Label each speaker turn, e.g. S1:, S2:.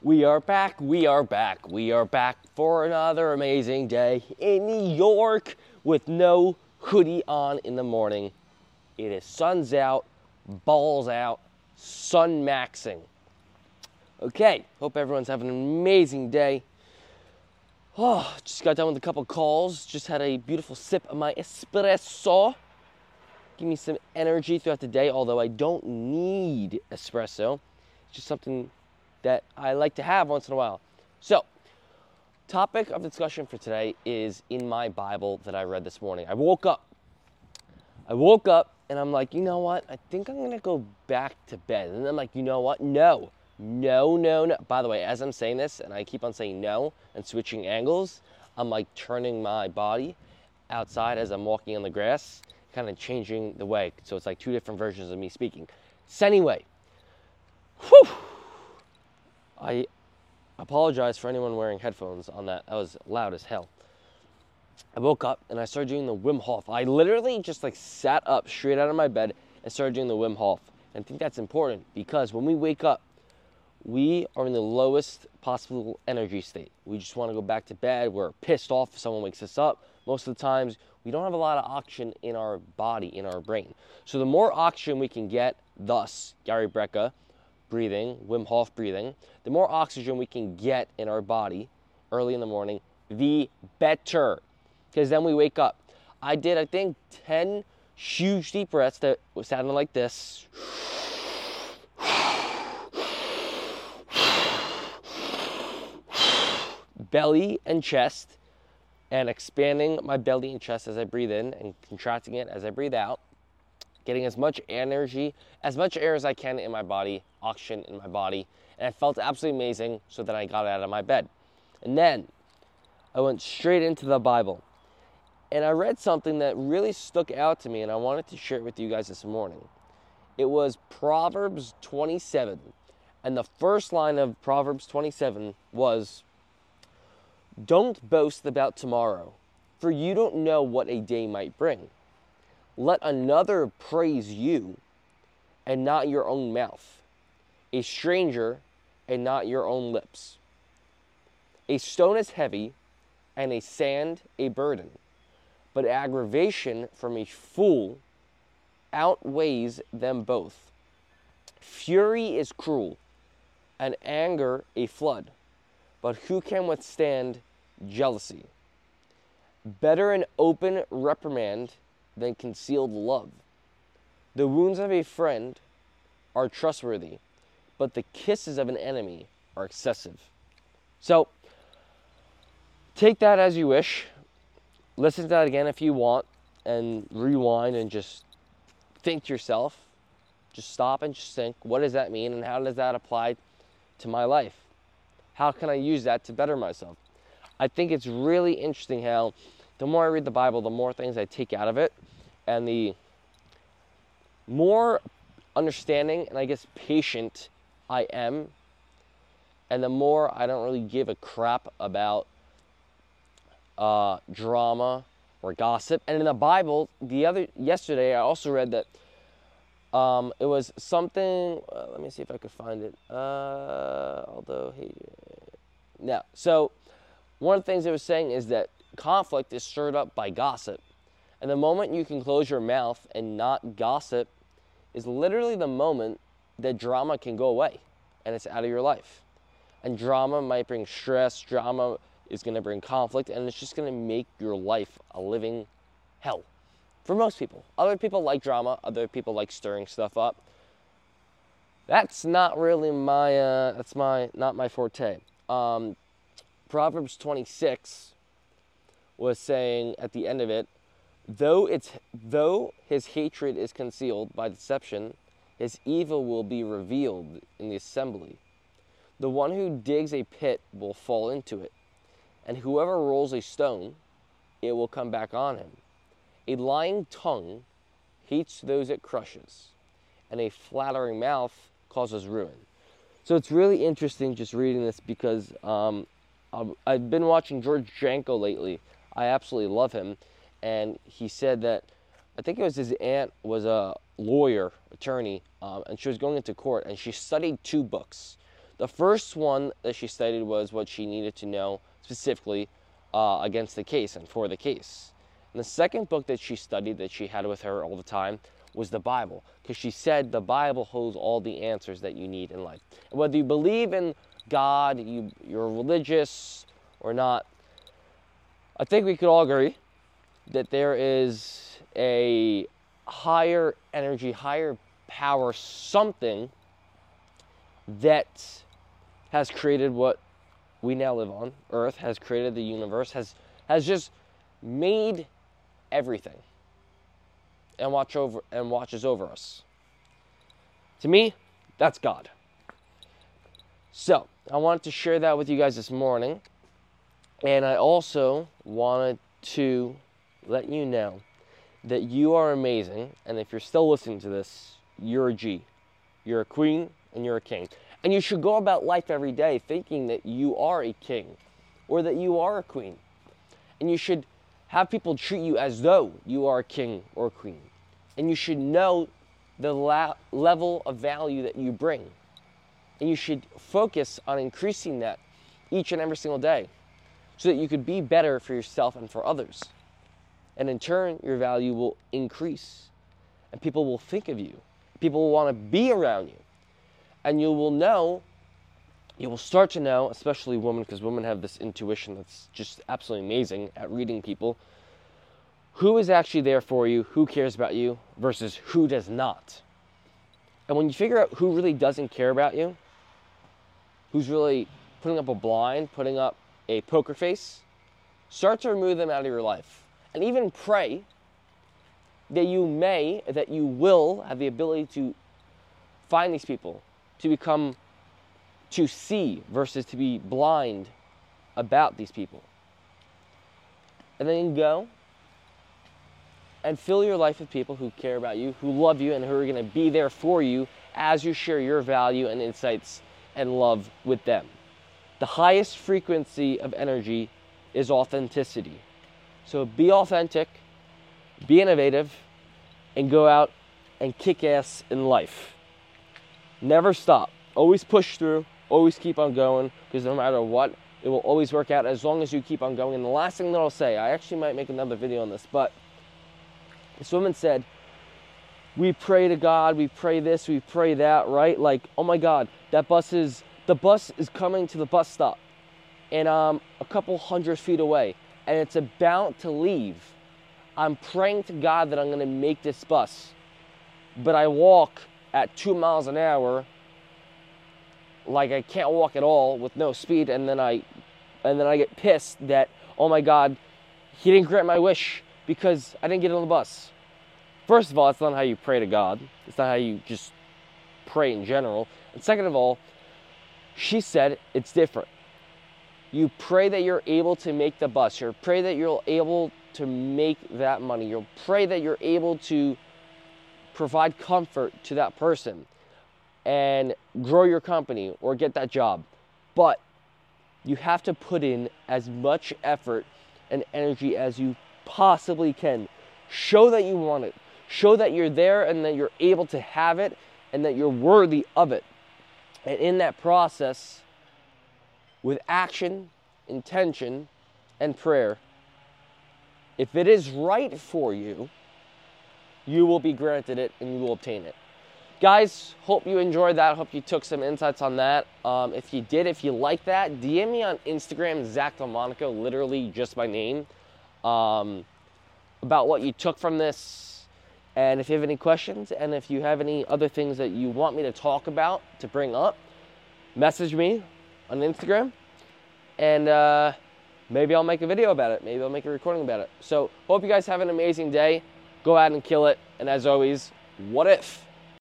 S1: We are back, we are back, we are back for another amazing day in New York with no hoodie on in the morning. It is sun's out, balls out, sun maxing. Okay, hope everyone's having an amazing day. Oh, just got done with a couple calls, just had a beautiful sip of my espresso. Give me some energy throughout the day, although I don't need espresso. It's just something that I like to have once in a while. So, topic of discussion for today is in my Bible that I read this morning. I woke up. I woke up and I'm like, you know what? I think I'm gonna go back to bed. And I'm like, you know what? No, no, no, no. By the way, as I'm saying this, and I keep on saying no and switching angles, I'm like turning my body outside as I'm walking on the grass, kind of changing the way. So it's like two different versions of me speaking. So, anyway, whew. I apologize for anyone wearing headphones on that. That was loud as hell. I woke up and I started doing the Wim Hof. I literally just like sat up straight out of my bed and started doing the Wim Hof. And I think that's important because when we wake up, we are in the lowest possible energy state. We just want to go back to bed. We're pissed off if someone wakes us up. Most of the times, we don't have a lot of oxygen in our body, in our brain. So the more oxygen we can get, thus Gary Brecka, breathing, Wim Hof breathing, the more oxygen we can get in our body early in the morning, the better. Because then we wake up. I did, I think, 10 huge deep breaths that sounded like this. Belly and chest, and expanding my belly and chest as I breathe in and contracting it as I breathe out getting as much energy, as much air as I can in my body, oxygen in my body, and I felt absolutely amazing so that I got out of my bed. And then I went straight into the Bible. And I read something that really stuck out to me, and I wanted to share it with you guys this morning. It was Proverbs 27. And the first line of Proverbs 27 was Don't boast about tomorrow, for you don't know what a day might bring. Let another praise you and not your own mouth, a stranger and not your own lips. A stone is heavy and a sand a burden, but aggravation from a fool outweighs them both. Fury is cruel and anger a flood, but who can withstand jealousy? Better an open reprimand than concealed love. The wounds of a friend are trustworthy, but the kisses of an enemy are excessive. So, take that as you wish. Listen to that again if you want, and rewind and just think to yourself. Just stop and just think what does that mean, and how does that apply to my life? How can I use that to better myself? I think it's really interesting how the more I read the Bible, the more things I take out of it, and the more understanding and I guess patient I am, and the more I don't really give a crap about uh, drama or gossip. And in the Bible, the other yesterday, I also read that um, it was something. Uh, let me see if I could find it. Uh, although, hey, no. So, one of the things it was saying is that conflict is stirred up by gossip. And the moment you can close your mouth and not gossip is literally the moment that drama can go away and it's out of your life. And drama might bring stress, drama is going to bring conflict, and it's just going to make your life a living hell for most people. Other people like drama, other people like stirring stuff up. That's not really my, uh, that's my, not my forte. Um, Proverbs 26 was saying at the end of it, Though, it's, though his hatred is concealed by deception, his evil will be revealed in the assembly. The one who digs a pit will fall into it, and whoever rolls a stone, it will come back on him. A lying tongue hates those it crushes, and a flattering mouth causes ruin. So it's really interesting just reading this because um, I've been watching George Janko lately. I absolutely love him and he said that I think it was his aunt was a lawyer, attorney, um, and she was going into court, and she studied two books. The first one that she studied was what she needed to know specifically uh, against the case and for the case. And the second book that she studied that she had with her all the time was the Bible, because she said the Bible holds all the answers that you need in life. And whether you believe in God, you, you're religious or not, I think we could all agree that there is a higher energy, higher power, something that has created what we now live on, Earth, has created the universe, has, has just made everything and watch over and watches over us. To me, that's God. So, I wanted to share that with you guys this morning. And I also wanted to let you know that you are amazing. And if you're still listening to this, you're a G. You're a queen and you're a king. And you should go about life every day thinking that you are a king or that you are a queen. And you should have people treat you as though you are a king or a queen. And you should know the la- level of value that you bring. And you should focus on increasing that each and every single day so that you could be better for yourself and for others. And in turn, your value will increase. And people will think of you. People will want to be around you. And you will know, you will start to know, especially women, because women have this intuition that's just absolutely amazing at reading people, who is actually there for you, who cares about you, versus who does not. And when you figure out who really doesn't care about you, who's really putting up a blind, putting up a poker face, start to remove them out of your life. And even pray that you may, that you will have the ability to find these people, to become, to see versus to be blind about these people. And then go and fill your life with people who care about you, who love you, and who are going to be there for you as you share your value and insights and love with them. The highest frequency of energy is authenticity. So be authentic, be innovative, and go out and kick ass in life. Never stop. Always push through, always keep on going, because no matter what, it will always work out as long as you keep on going. And the last thing that I'll say, I actually might make another video on this, but this woman said, We pray to God, we pray this, we pray that, right? Like, oh my God, that bus is, the bus is coming to the bus stop and I'm um, a couple hundred feet away and it's about to leave. I'm praying to God that I'm to make this bus. But I walk at two miles an hour like I can't walk at all with no speed and then I and then I get pissed that oh my god he didn't grant my wish because I didn't get on the bus. First of all, it's not how you pray to God. It's not how you just pray in general. And second of all, she said it's different. You pray that you're able to make the bus. You pray that you're able to make that money. You'll pray that you're able to provide comfort to that person and grow your company or get that job. But you have to put in as much effort and energy as you possibly can. Show that you want it. Show that you're there and that you're able to have it and that you're worthy of it. And in that process, with action, intention, and prayer, if it is right for you, you will be granted it and you will obtain it. Guys, hope you enjoyed that. Hope you took some insights on that. Um, if you did, if you like that, DM me on Instagram, Zach Delmonaco, literally just my name um, about what you took from this. And if you have any questions and if you have any other things that you want me to talk about, to bring up, message me on Instagram. And uh, maybe I'll make a video about it. Maybe I'll make a recording about it. So, hope you guys have an amazing day. Go out and kill it. And as always, what if?